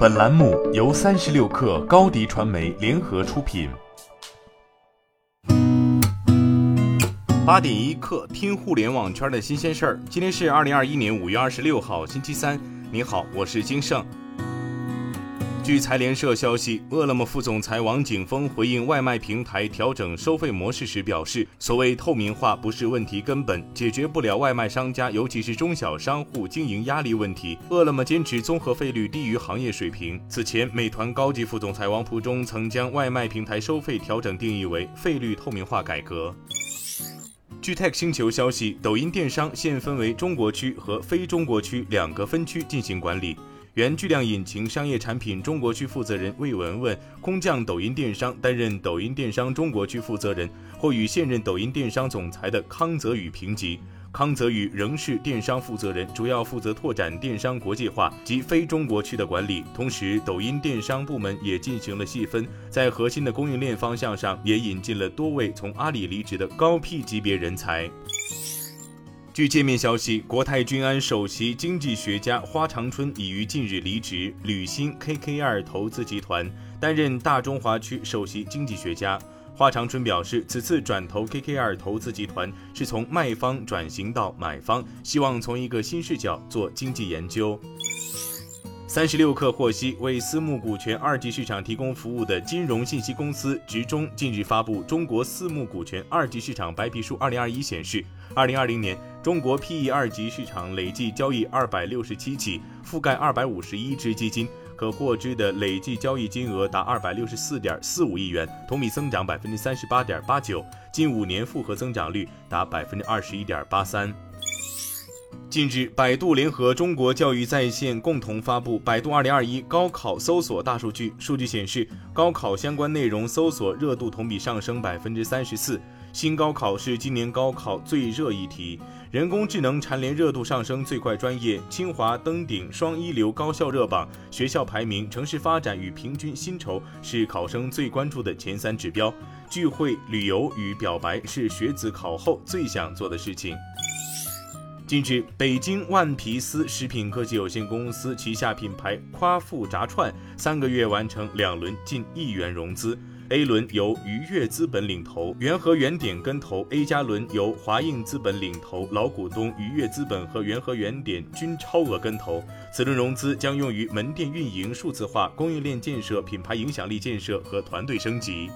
本栏目由三十六氪高低传媒联合出品。八点一刻，听互联网圈的新鲜事儿。今天是二零二一年五月二十六号，星期三。你好，我是金盛。据财联社消息，饿了么副总裁王景峰回应外卖平台调整收费模式时表示：“所谓透明化不是问题根本，解决不了外卖商家，尤其是中小商户经营压力问题。饿了么坚持综合费率低于行业水平。”此前，美团高级副总裁王普忠曾将外卖平台收费调整定义为费率透明化改革。据 Tech 星球消息，抖音电商现分为中国区和非中国区两个分区进行管理。原巨量引擎商业产品中国区负责人魏文文空降抖音电商，担任抖音电商中国区负责人，或与现任抖音电商总裁的康泽宇平级。康泽宇仍是电商负责人，主要负责拓展电商国际化及非中国区的管理。同时，抖音电商部门也进行了细分，在核心的供应链方向上，也引进了多位从阿里离职的高 P 级别人才。据界面消息，国泰君安首席经济学家花长春已于近日离职，履新 KKR 投资集团担任大中华区首席经济学家。花长春表示，此次转投 KKR 投资集团是从卖方转型到买方，希望从一个新视角做经济研究。三十六氪获悉，为私募股权二级市场提供服务的金融信息公司直中近日发布《中国私募股权二级市场白皮书二零二一》，显示，二零二零年中国 PE 二级市场累计交易二百六十七起，覆盖二百五十一只基金，可获知的累计交易金额达二百六十四点四五亿元，同比增长百分之三十八点八九，近五年复合增长率达百分之二十一点八三。近日，百度联合中国教育在线共同发布《百度2021高考搜索大数据》。数据显示，高考相关内容搜索热度同比上升百分之三十四。新高考是今年高考最热议题。人工智能蝉联热度上升最快专业，清华登顶双一流高校热榜，学校排名、城市发展与平均薪酬是考生最关注的前三指标。聚会、旅游与表白是学子考后最想做的事情。近日，北京万皮丝食品科技有限公司旗下品牌夸父炸串三个月完成两轮近亿元融资，A 轮由愉悦资本领投，元和原点跟投；A 加轮由华映资本领投，老股东愉悦资本和元和原点均超额跟投。此轮融资将用于门店运营数字化、供应链建设、品牌影响力建设和团队升级。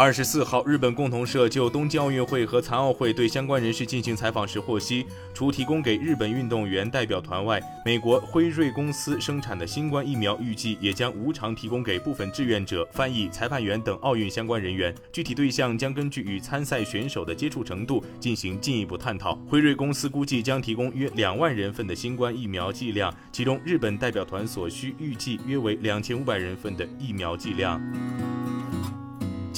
二十四号，日本共同社就东京奥运会和残奥会对相关人士进行采访时获悉，除提供给日本运动员代表团外，美国辉瑞公司生产的新冠疫苗预计也将无偿提供给部分志愿者、翻译、裁判员等奥运相关人员。具体对象将根据与参赛选手的接触程度进行进一步探讨。辉瑞公司估计将提供约两万人份的新冠疫苗剂量，其中日本代表团所需预计约为两千五百人份的疫苗剂量。